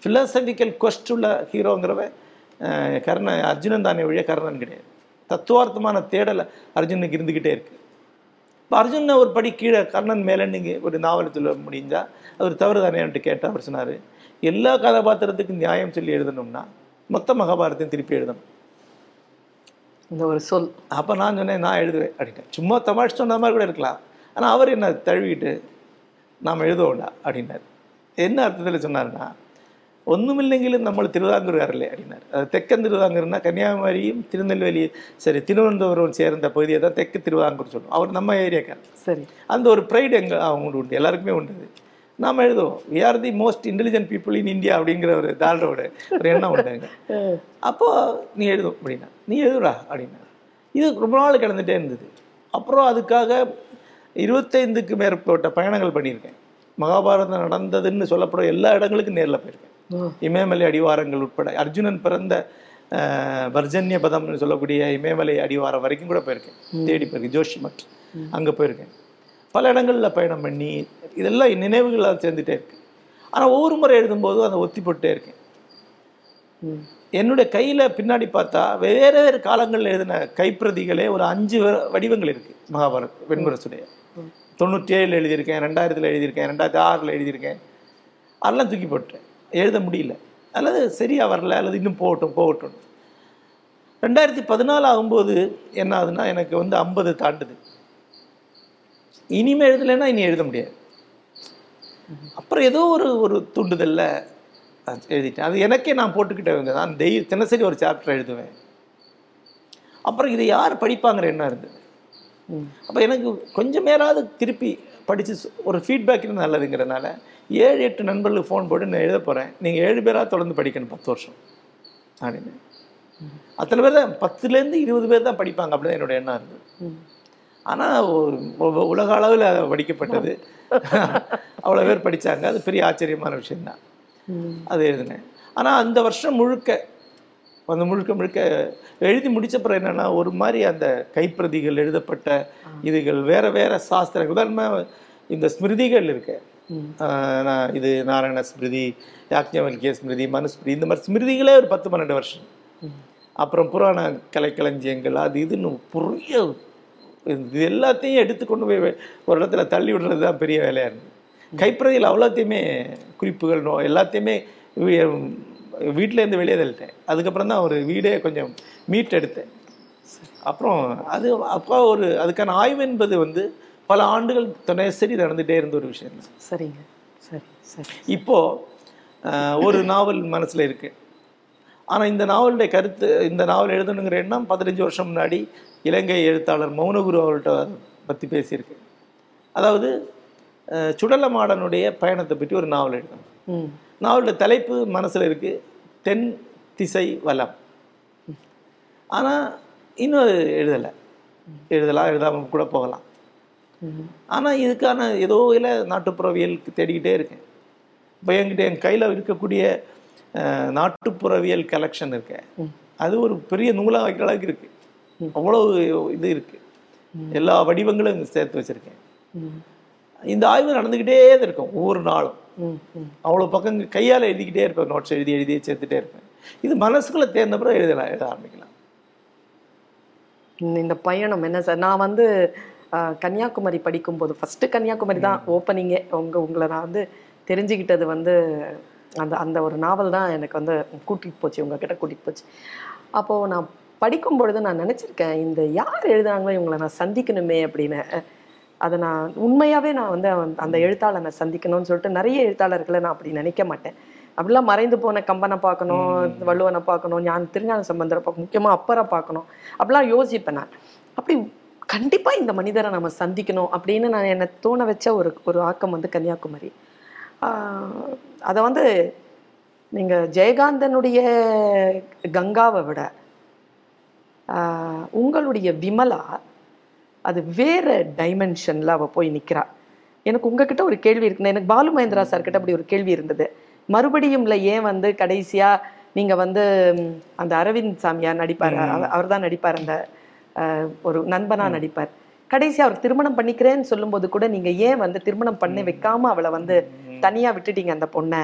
ஃபிலாசபிக்கல் கொஸ்ட் உள்ள ஹீரோங்கிறவன் கர்ண அர்ஜுனன் தானே வழிய கர்ணன் கிடையாது. தத்துவார்த்தமான தேடல் அர்ஜுனுக்கு இருந்துக்கிட்டே இருக்கு. இப்போ அர்ஜுனை ஒரு படி கீழே கர்ணன் மேலே நீங்கள் ஒரு நாவல் சொல்ல முடிஞ்சா அவர் தவறு தானேன்ட்டு கேட்டால் அவர் சொன்னார். எல்லா கதாபாத்திரத்துக்கும் நியாயம் சொல்லி எழுதணும்னா மொத்த மகாபாரத்தையும் திருப்பி எழுதணும். இந்த ஒரு சொல். அப்போ நான் சொன்னேன் நான் எழுதுவேன் அப்படின்னு சும்மா தமாஷ் சொன்ன மாதிரி கூட இருக்கலாம். ஆனால் அவர் என்ன தழுவிட்டு நாம் எழுதுவோம்டா அப்படின்னாரு. என்ன அர்த்தத்தில் சொன்னாருன்னா ஒன்றுமில்லைங்களும் நம்ம திருவிதாங்கூர்காரല്ലേ அப்படின்னாரு அது தெக்கன் திருவிதாங்கூர்னா கன்னியாகுமரியும் திருநெல்வேலி சரி திருவனந்தபுரம் சேர்ந்த பகுதியை தான் தெற்கு திருவிதாங்கூர் சொல்லுவோம் அவர் நம்ம ஏரியாக்கார் சரி அந்த ஒரு ப்ரைடு எங்க அவங்களுக்கு உண்டு எல்லாருக்குமே உண்டு. நாம எழுதுவோம் we are the most intelligent people in India அப்படிங்கிற ஒரு தாழ்வோட ஒரு எண்ணம் உண்டுங்க அப்போ நீ எழுதும் அப்படின்னா நீ எழுதுடா அப்படின்னா இது ரொம்ப நாள் கிடந்துட்டே இருந்தது அப்புறம் அதுக்காக இருபத்தைந்துக்கு மேற்பட்ட பயணங்கள் பண்ணியிருக்கேன் மகாபாரதம் நடந்ததுன்னு சொல்லப்படும் எல்லா இடங்களுக்கும் நேரில் போயிருக்கேன். இமயமலை அடிவாரங்கள் உட்பட. அர்ஜுனன் பிறந்த வர்ஜன்ய பதம்னு சொல்லக்கூடிய இமயமலை அடிவாரம் வரைக்கும் கூட போயிருக்கேன். தேடி போயிருக்கேன். ஜோஷிமட். அங்கே போயிருக்கேன். பல இடங்களில் பயணம் பண்ணி இதெல்லாம் நினைவுகளாக சேர்ந்துட்டே இருக்கு. ஆனால் ஒவ்வொரு முறை எழுதும்போதும் அதை ஒத்தி போட்டே இருக்கேன். என்னுடைய கையில் பின்னாடி பார்த்தா வேறு வேறு காலங்களில் எழுதின கைப்பிரதிகளே ஒரு அஞ்சு வடிவங்கள் இருக்குது மகாபாரத் வெண்முரசுடைய. தொண்ணூற்றி ஏழில் எழுதியிருக்கேன் ரெண்டாயிரத்தில் எழுதியிருக்கேன் ரெண்டாயிரத்தி ஆறில் எழுதியிருக்கேன். அதெல்லாம் தூக்கி போட்டேன் எழுத முடியல. அல்லது சரியா வரல அல்லது இன்னும் போகட்டும் போகட்டும். ரெண்டாயிரத்தி பதினாலு ஆகும்போது என்ன ஆகுதுன்னா எனக்கு வந்து ஐம்பது தாண்டுது. இனிமே எழுதலைன்னா இனி எழுத முடியாது. அப்புறம் ஏதோ ஒரு ஒரு தூண்டுதல்ல எழுதிட்டேன். அது எனக்கே நான் போட்டுக்கிட்டே இருந்தேன் நான் டெய் தினசரி ஒரு சாப்டர் எழுதுவேன். அப்புறம் இதை யார் படிப்பாங்கிற எண்ணம் இருந்தது. அப்போ எனக்கு கொஞ்சம் திருப்பி படித்து ஒரு ஃபீட்பேக் நல்லதுங்கிறனால ஏழு எட்டு நண்பர்களுக்கு ஃபோன் போட்டு நான் எழுத போகிறேன் நீங்கள் ஏழு பேராக தொடர்ந்து படிக்கணும் பத்து வருஷம். அப்படின்னு அத்தனை பேர் தான் பத்துலேருந்து இருபது பேர் தான் படிப்பாங்க. அப்படின்னு என்னோட எண்ணம் இருந்தது. ஆனால் உலக அளவில் படிக்கப்பட்டது. அவ்வளோ பேர் படித்தாங்க அது பெரிய ஆச்சரியமான விஷயம்தான். ம். அது எழுதினேன். ஆனால் அந்த வருஷம் முழுக்க அந்த முழுக்க முழுக்க எழுதி முடிச்ச பிறகு என்னன்னா ஒரு மாதிரி அந்த கைப்பிரதிகள் எழுதப்பட்ட இதுகள் வேற வேற சாஸ்திரங்கள். உதாரணமாக இந்த ஸ்மிருதிகள் இருக்கு. ம். ஆஹ் நான் இது நாராயண ஸ்மிருதி யாக்ஞவல்கிய ஸ்மிருதி மனுஸ்மிருதி இந்த மாதிரி ஸ்மிருதிகளே ஒரு பத்து பன்னெண்டு வருஷம். அப்புறம் புராண கலைக்களஞ்சியங்கள் அது இதுன்னு பெரிய இது எல்லாத்தையும் எடுத்துக்கொண்டு போய் வே- ஒரு இடத்துல தள்ளி விடுறது தான் பெரிய வேலையாக இருந்தது கைப்பிரதியில் அவ்வளோத்தையுமே குறிப்புகள் நோ எல்லாத்தையுமே வீட்டில் இருந்து வெளியே தள்ளிட்டேன். அதுக்கப்புறம் தான் ஒரு வீடே கொஞ்சம் மீட் எடுத்தேன் அப்புறம் அது அப்போ ஒரு அதுக்கான ஆய்வு என்பது வந்து பல ஆண்டுகள் தினசரி நடந்துகிட்டே இருந்த ஒரு விஷயம் தான் சரிங்க. சரி சரி இப்போ ஆஹ், ஒரு நாவல் மனசுல இருக்கு. ஆனா இந்த நாவலுடைய கருத்து இந்த நாவல் எழுதணுங்கிற எண்ணம் பதினஞ்சு வருஷம் முன்னாடி இலங்கை எழுத்தாளர் மௌனகுரு அவர்கள்ட்ட பத்தி பேசியிருக்கேன் அதாவது சுடலமாடனுடைய பயணத்தை பற்றி ஒரு நாவல் எழுதணும். நாவலுடைய தலைப்பு மனசுல இருக்கு தென் திசை வலம். ஆனா இன்னும் எழுதலை. எழுதலாம் எழுதாம கூட போகலாம். ஆனால் இதுக்கான ஏதோ இல்லை நாட்டுப்புறவியல் தேடிக்கிட்டே இருக்கேன். இப்போ என்கிட்ட என் கையில் இருக்கக்கூடிய நாட்டுப்புறவியல் கலெக்ஷன் இருக்கு. அது ஒரு பெரிய நூலா வைக்கிற அளவுக்கு இருக்குது அவ்வளவு இது இருக்குது எல்லா வடிவங்களும் சேர்த்து வச்சுருக்கேன். இந்த ஆய்வு நடந்துக்கிட்டே தான் இருக்கும் ஒவ்வொரு நாளும். அவ்வளோ பக்கம் கையால் எழுதிக்கிட்டே இருப்பேன் நோட்ஸ் எழுதி எழுதி சேர்த்துட்டே இருப்பேன். இது மனசுக்குள்ள பிறகு எழுதலாம் எழுத ஆரம்பிக்கலாம். இந்த- பயணம் என்ன சார்? நான் வந்து கன்னியாகுமரி படிக்கும்போது ஃபர்ஸ்ட் கன்னியாகுமரி தான் ஓப்பனிங்கே உங்க உங்களை நான் வந்து தெரிஞ்சுக்கிட்டது வந்து அந்த அந்த ஒரு நாவல் தான் எனக்கு வந்து கூட்டிகிட்டு போச்சு உங்ககிட்ட கூட்டிகிட்டு போச்சு. அப்போது நான் படிக்கும் பொழுது நான் நினச்சிருக்கேன் இந்த யார் எழுதுனாங்களோ இவங்களை நான் சந்திக்கணுமே அப்படின்னு. அதை நான் உண்மையாகவே நான் வந்து அந்த எழுத்தாளனை சந்திக்கணும்னு சொல்லிட்டு நிறைய எழுத்தாளர்களை நான் அப்படி நினைக்க மாட்டேன். அப்படிலாம் மறைந்து போன கம்பனை பார்க்கணும் வள்ளுவனை பார்க்கணும் ஞான திருஞான சம்பந்தரை பார்க்கணும் முக்கியமாக அப்பரை பார்க்கணும். அப்படிலாம் யோசிப்பேன் நான். அப்படி கண்டிப்பாக இந்த மனிதரை நம்ம சந்திக்கணும் அப்படின்னு நான் என்னை தோண வச்ச ஒரு ஒரு ஆக்கம் வந்து கன்னியாகுமரி. அதை வந்து நீங்கள் ஜெயகாந்தனுடைய கங்காவை விட உங்களுடைய விமலா அது வேற டைமென்ஷனில் அவள் போய் நிற்கிறா எனக்கு உங்ககிட்ட ஒரு கேள்வி இருக்கு எனக்கு பாலு மகேந்திரா சார் கிட்ட அப்படி ஒரு கேள்வி இருந்தது. மறுபடியும்ல ஏன் வந்து கடைசியா நீங்க வந்து அந்த அரவிந்த் சாமியார் நடிப்பார் அவர் தான் நடிப்பார் அந்த ஒரு நண்பனா நடிப்பார். கடைசியா அவர் திருமணம் பண்ணிக்கிறேன்னு சொல்லும்போது கூட நீங்க ஏன் வந்து திருமணம் பண்ணி வைக்காம அவளை வந்து தனியா விட்டுட்டீங்க அந்த பொண்ணை?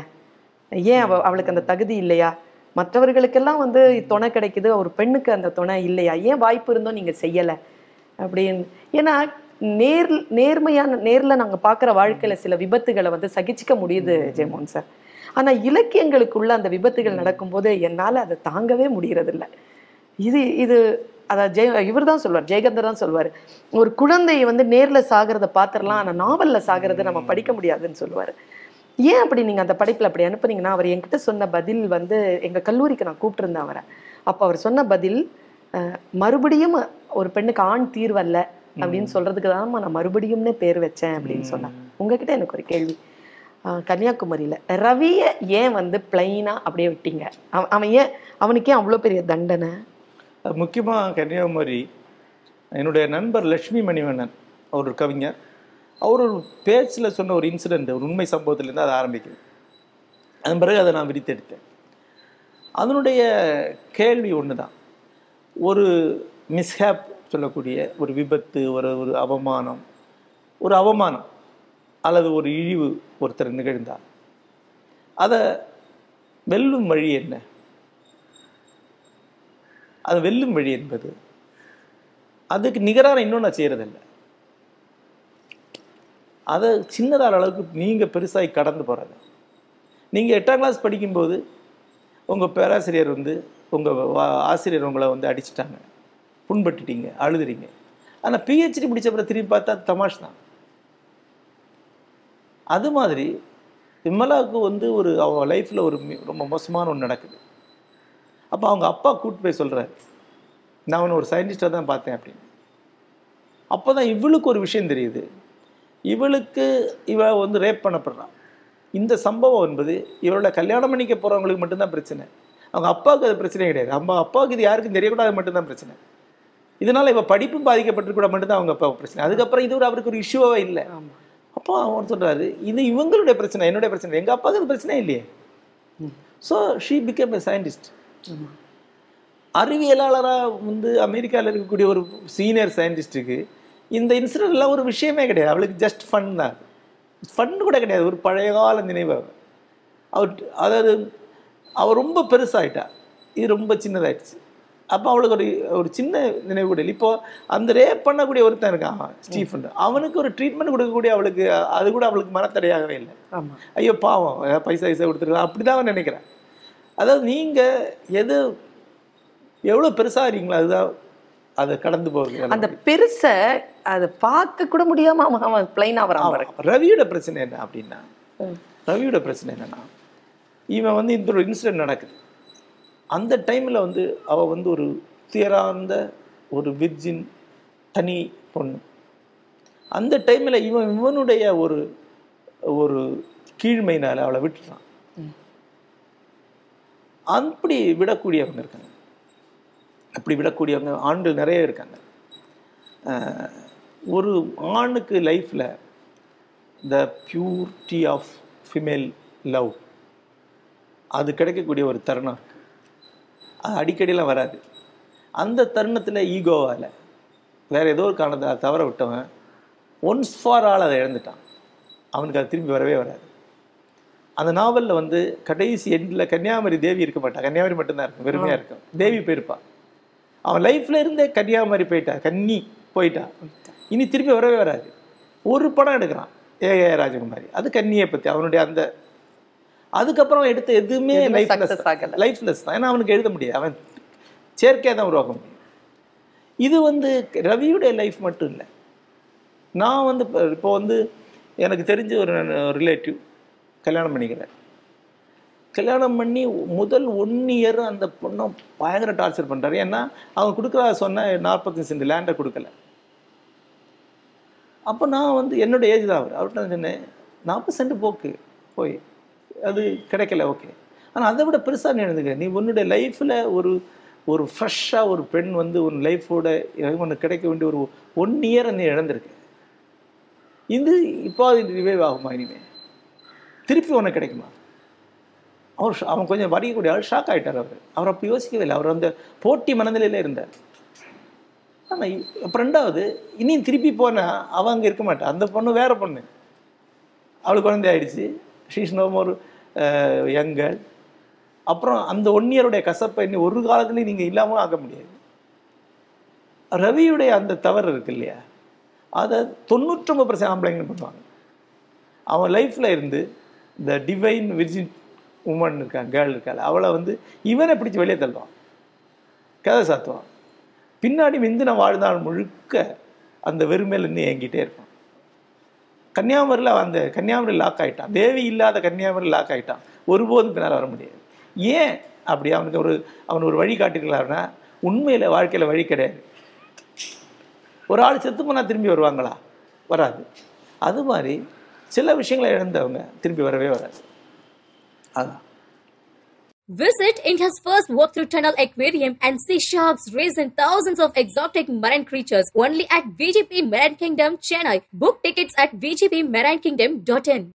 ஏன் அவ அவளுக்கு அந்த தகுதி இல்லையா? மற்றவர்களுக்கெல்லாம் வந்து துணை கிடைக்குது ஒரு பெண்ணுக்கு அந்த துணை இல்லையா? ஏன் வாய்ப்பு இருந்தும் நீங்க செய்யல? அப்படின்னு. ஏன்னா நேர் நேர்மையான நேர்ல நாங்க பார்க்குற வாழ்க்கையில சில விபத்துகளை வந்து சகிச்சுக்க முடியுது ஜெயமோகன் சார். ஆனா இலக்கியங்களுக்குள்ள அந்த விபத்துகள் நடக்கும்போது என்னால அதை தாங்கவே முடியறதில்ல. இது இது அதான் ஜெய இவர் தான் சொல்வார் ஜெயகந்தர் தான் சொல்வார். ஒரு குழந்தை வந்து நேர்ல சாகிறத பார்த்துடலாம் ஆனா நாவல்ல சாகிறத நம்ம படிக்க முடியாதுன்னு சொல்லுவார் ஏன் அப்படி நீங்க அந்த படைப்புல அப்படி அனுப்புனீங்கன்னா அவர் என்கிட்ட சொன்ன பதில் வந்து எங்க கல்லூரிக்கு நான் கூப்பிட்டிருந்தேன் அவரை. அப்போ அவர் சொன்ன பதில் மறுபடியும் ஒரு பெண்ணுக்கு ஆண் தீர்வல்ல? அப்படின்னு சொல்றதுக்கு தான் நான் மறுபடியும்னே பேர் வச்சேன் அப்படின்னு சொன்னேன் உங்ககிட்ட எனக்கு ஒரு கேள்வி. கன்னியாகுமரியில ரவியை ஏன் வந்து பிளைனா அப்படியே விட்டீங்க? அவன் அவன் ஏன் அவனுக்கு அவ்வளோ பெரிய தண்டனை? முக்கியமாக கன்னியாகுமரி என்னுடைய நண்பர் லக்ஷ்மி மணிவண்ணன் அவர் ஒரு கவிஞர். அவர் ஒரு பேச்சில் சொன்ன ஒரு இன்சிடெண்ட் ஒரு உண்மை சம்பவத்திலேருந்து அதை ஆரம்பிக்குது. அதன் பிறகு அதை நான் விரித்தெடுத்தேன். அதனுடைய கேள்வி ஒன்று தான் ஒரு மிஸ்ஹேப் சொல்லக்கூடிய ஒரு விபத்து ஒரு ஒரு அவமானம் ஒரு அவமானம் அல்லது ஒரு இழிவு ஒருத்தர் நிகழ்ந்தால் அதை வெல்லும் வழி என்ன? அது வெல்லும் வழி என்பது. அதுக்கு நிகரான இன்னும் நான் செய்கிறதில்ல அதை சின்னதான அளவுக்கு நீங்கள் பெருசாகி கடந்து போகிறது நீங்கள் எட்டாம் கிளாஸ் படிக்கும்போது உங்கள் பேராசிரியர் வந்து உங்கள் ஆசிரியர் உங்களை வந்து அடிச்சிட்டாங்க. புண்பட்டுட்டீங்க அழுதுறீங்க. ஆனால் பிஹெச்டி முடிச்ச பிறகு திரும்பி பார்த்தா அது தமாஷ் தான். அது மாதிரி விமலாவுக்கு வந்து ஒரு அவ லைஃப்பில் ஒரு ரொம்ப மோசமான ஒன்று நடக்குது. அப்போ அவங்க அப்பா கூட்டு போய் சொல்கிறாரு நான் அவனை ஒரு சயின்டிஸ்டாக தான் பார்த்தேன் அப்படின்னு. அப்போ தான் இவளுக்கு ஒரு விஷயம் தெரியுது. இவளுக்கு இவ வந்து ரேப் பண்ணப்படுறான். இந்த சம்பவம் என்பது இவளோட கல்யாணம் பண்ணிக்க போகிறவங்களுக்கு மட்டும்தான் பிரச்சனை. அவங்க அப்பாவுக்கு அது பிரச்சனையே கிடையாது. அம்மா அப்பாவுக்கு இது யாருக்கும் தெரியக்கூடாது மட்டும்தான் பிரச்சனை. இதனால இவ படிப்பும் பாதிக்கப்பட்டு கூட மட்டும்தான் அவங்க அப்பா பிரச்சனை. அதுக்கப்புறம் இது ஒரு அவருக்கு ஒரு இஷ்யூவே இல்லை. அப்போ அவர் சொல்றாரு இது இவங்களுடைய பிரச்சனை என்னுடைய பிரச்சனை. எங்க அப்பாவுக்கு அது பிரச்சனை இல்லையே. So she became a scientist அறிவியலாளராக வந்து அமெரிக்காவில் இருக்கக்கூடிய ஒரு சீனியர் சயின்டிஸ்ட்டுக்கு இந்த இன்சிடென்ட் எல்லாம் ஒரு விஷயமே கிடையாது. அவளுக்கு ஜஸ்ட் ஃபன் தான். ஃபன் கூட கிடையாது. ஒரு பழைய கால நினைவு அவ. அவர் அதாவது அவள் ரொம்ப பெருசாயிட்டா. இது ரொம்ப சின்னதாயிடுச்சு. அப்போ அவளுக்கு ஒரு ஒரு சின்ன நினைவு கூட இல்லை. இப்போ அந்த ரேப் பண்ணக்கூடிய ஒருத்தன் இருக்கான் ஸ்டீஃபன். அவனுக்கு ஒரு ட்ரீட்மெண்ட் கொடுக்கக்கூடிய அவளுக்கு அது கூட அவளுக்கு மனத்தடையாகவே இல்லை. ஆமா. ஐயோ பாவம். பைசா பைசா கொடுத்துருக்கலாம். அப்படி தான் நினைக்கிறேன். அதாவது நீங்கள் எது எவ்வளோ பெருசாக இருக்கீங்களோ அதுதான் அதை கடந்து போகுது அந்த பெருச அதை பார்க்க கூட முடியாம அவன் பிளைனா ஆமா. ரவியோட பிரச்சனை என்ன அப்படின்னா. ரவியோட பிரச்சனை என்னன்னா இவன் வந்து இந்த ஒரு இன்சிடென்ட் நடக்குது அந்த டைமில் வந்து அவள் வந்து ஒரு துயரார்ந்த ஒரு விர்ஜின் தனி பொண்ணு அந்த டைமில் இவன் இவனுடைய ஒரு ஒரு கீழ்மையினால அவளை விட்டுறான். அப்படி விடக்கூடியவங்க இருக்காங்க. அப்படி விடக்கூடியவங்க ஆண்கள் நிறைய இருக்காங்க. ஒரு ஆணுக்கு லைஃப்பில் the purity of female love அது கிடைக்கக்கூடிய ஒரு தருணம் இருக்குது அது அடிக்கடிலாம் வராது. அந்த தருணத்தில் ஈகோவால் வேறு ஏதோ ஒரு காரணத்தை தவற விட்டவன் ஒன்ஸ் ஃபார் ஆல் அதை இழந்துட்டான். அவனுக்கு அது திரும்பி வரவே வராது. அந்த நாவலில் வந்து கடைசி எண்டில் கன்னியாகுமரி தேவி இருக்க மாட்டா. கன்னியாகுமரி மட்டும்தான் இருக்கும். வெறுமையாக இருக்கும். தேவி போயிருப்பான் அவன் லைஃப்ல இருந்தே கன்னியாகுமரி போயிட்டா. கன்னி போயிட்டா. இனி திரும்பி வரவே வராது. ஒரு படம் எடுக்கிறான். ஏ. ஏ. ராஜகுமாரி. அது கன்னியை பற்றி அவனுடைய அந்த அதுக்கப்புறம் எடுத்த எதுவுமே லைஃப்லெஸ். லைஃப்லெஸ் தான். ஏன்னா அவனுக்கு எழுத முடியாது. அவன் செயற்கையாக தான் உருவாக்க முடியும். இது வந்து ரவியுடைய லைஃப் மட்டும் இல்லை. நான் வந்து இப்போ இப்போ வந்து எனக்கு தெரிஞ்ச ஒரு ரிலேட்டிவ் கல்யாணம் பண்ணிக்கிறேன். கல்யாணம் பண்ணி முதல் ஒன் இயர் அந்த பொண்ணை பயங்கர டார்ச்சர் பண்ணுறாரு ஏன்னா அவங்க கொடுக்குறா சொன்ன நாற்பத்தஞ்சு சென்ட் லேண்டை கொடுக்கல. அப்போ நான் வந்து என்னோடய ஏஜ் தான் அவர். அவர்கிட்ட சொன்னேன் நாற்பது சென்ட் போக்கு போய். அது கிடைக்கல ஓகே ஆனால் அதை விட பெருசாக நீ நீ உன்னுடைய லைஃப்பில் ஒரு ஒரு ஃப்ரெஷ்ஷாக ஒரு பெண் வந்து உன் லைஃபோட ஒன்று கிடைக்க வேண்டிய ஒரு ஒன் இயரை நீ இழந்திருக்க. இது இப்போ அது ரிவைவ் ஆகுமா இனிமே? திருப்பி உனக்கு கிடைக்குமா? அவர் அவன் கொஞ்சம் வரையக்கூடிய ஆள் ஷாக் ஆயிட்டார் அவர். அவர் அப்படி யோசிக்கவே இல்லை அவர் அந்த போட்டி மனநிலையில இருந்தார். ஆனால் அப்புறம் ரெண்டாவது இனியும் திருப்பி போனால் அவன் அங்கே இருக்க மாட்டான். அந்த பொண்ணு வேறு பொண்ணு. அவளுக்கு குழந்தை ஆயிடுச்சு. ஷீஸ் நோ மோர் அப்புறம் அந்த ஒன் இயருடைய கசப்பை இன்னும் ஒரு காலத்துலையும் நீங்கள் இல்லாமல் ஆக முடியாது. ரவியுடைய அந்த தவறு இருக்கு இல்லையா? அதை தொண்ணூற்றொம்பது பர்சன்ட் ஆம்பளைங்கன்னு பண்ணுவாங்க. அவன் லைஃப்பில் இருந்து இந்த டிவைன் விர்ஜின் உமன் இருக்காங்க கேர்ள் இருக்காள். அவளை வந்து இவனை பிடிச்சி வெளியே தள்ளுவான். கதை சாத்துவான். பின்னாடி மிந்தின வாழ்நாள் முழுக்க அந்த வெறுமையில் இன்னும் ஏங்கிட்டே இருப்பான். கன்னியாகுமரியில் அந்த கன்னியாகுமரி லாக் ஆகிட்டான் தேவி இல்லாத கன்னியாகுமரி லாக் ஆகிட்டான் ஒருபோதும் பின்னால் வர முடியாது. ஏன் அப்படி? அவனுக்கு ஒரு அவன் ஒரு வழி காட்டிருக்கலாம்னா உண்மையில் வாழ்க்கையில் வழி கிடையாது. ஒரு ஆள் செத்து போனால் திரும்பி வருவாங்களா? வராது. அது மாதிரி சில விஷயங்களை இழந்தவங்க திரும்பி வரவே வராது அதான் Visit India's first walk-through tunnel aquarium and see sharks, rays, and thousands of exotic marine creatures only at VGP Marine Kingdom, Chennai. Book tickets at vgpmarinekingdom.in.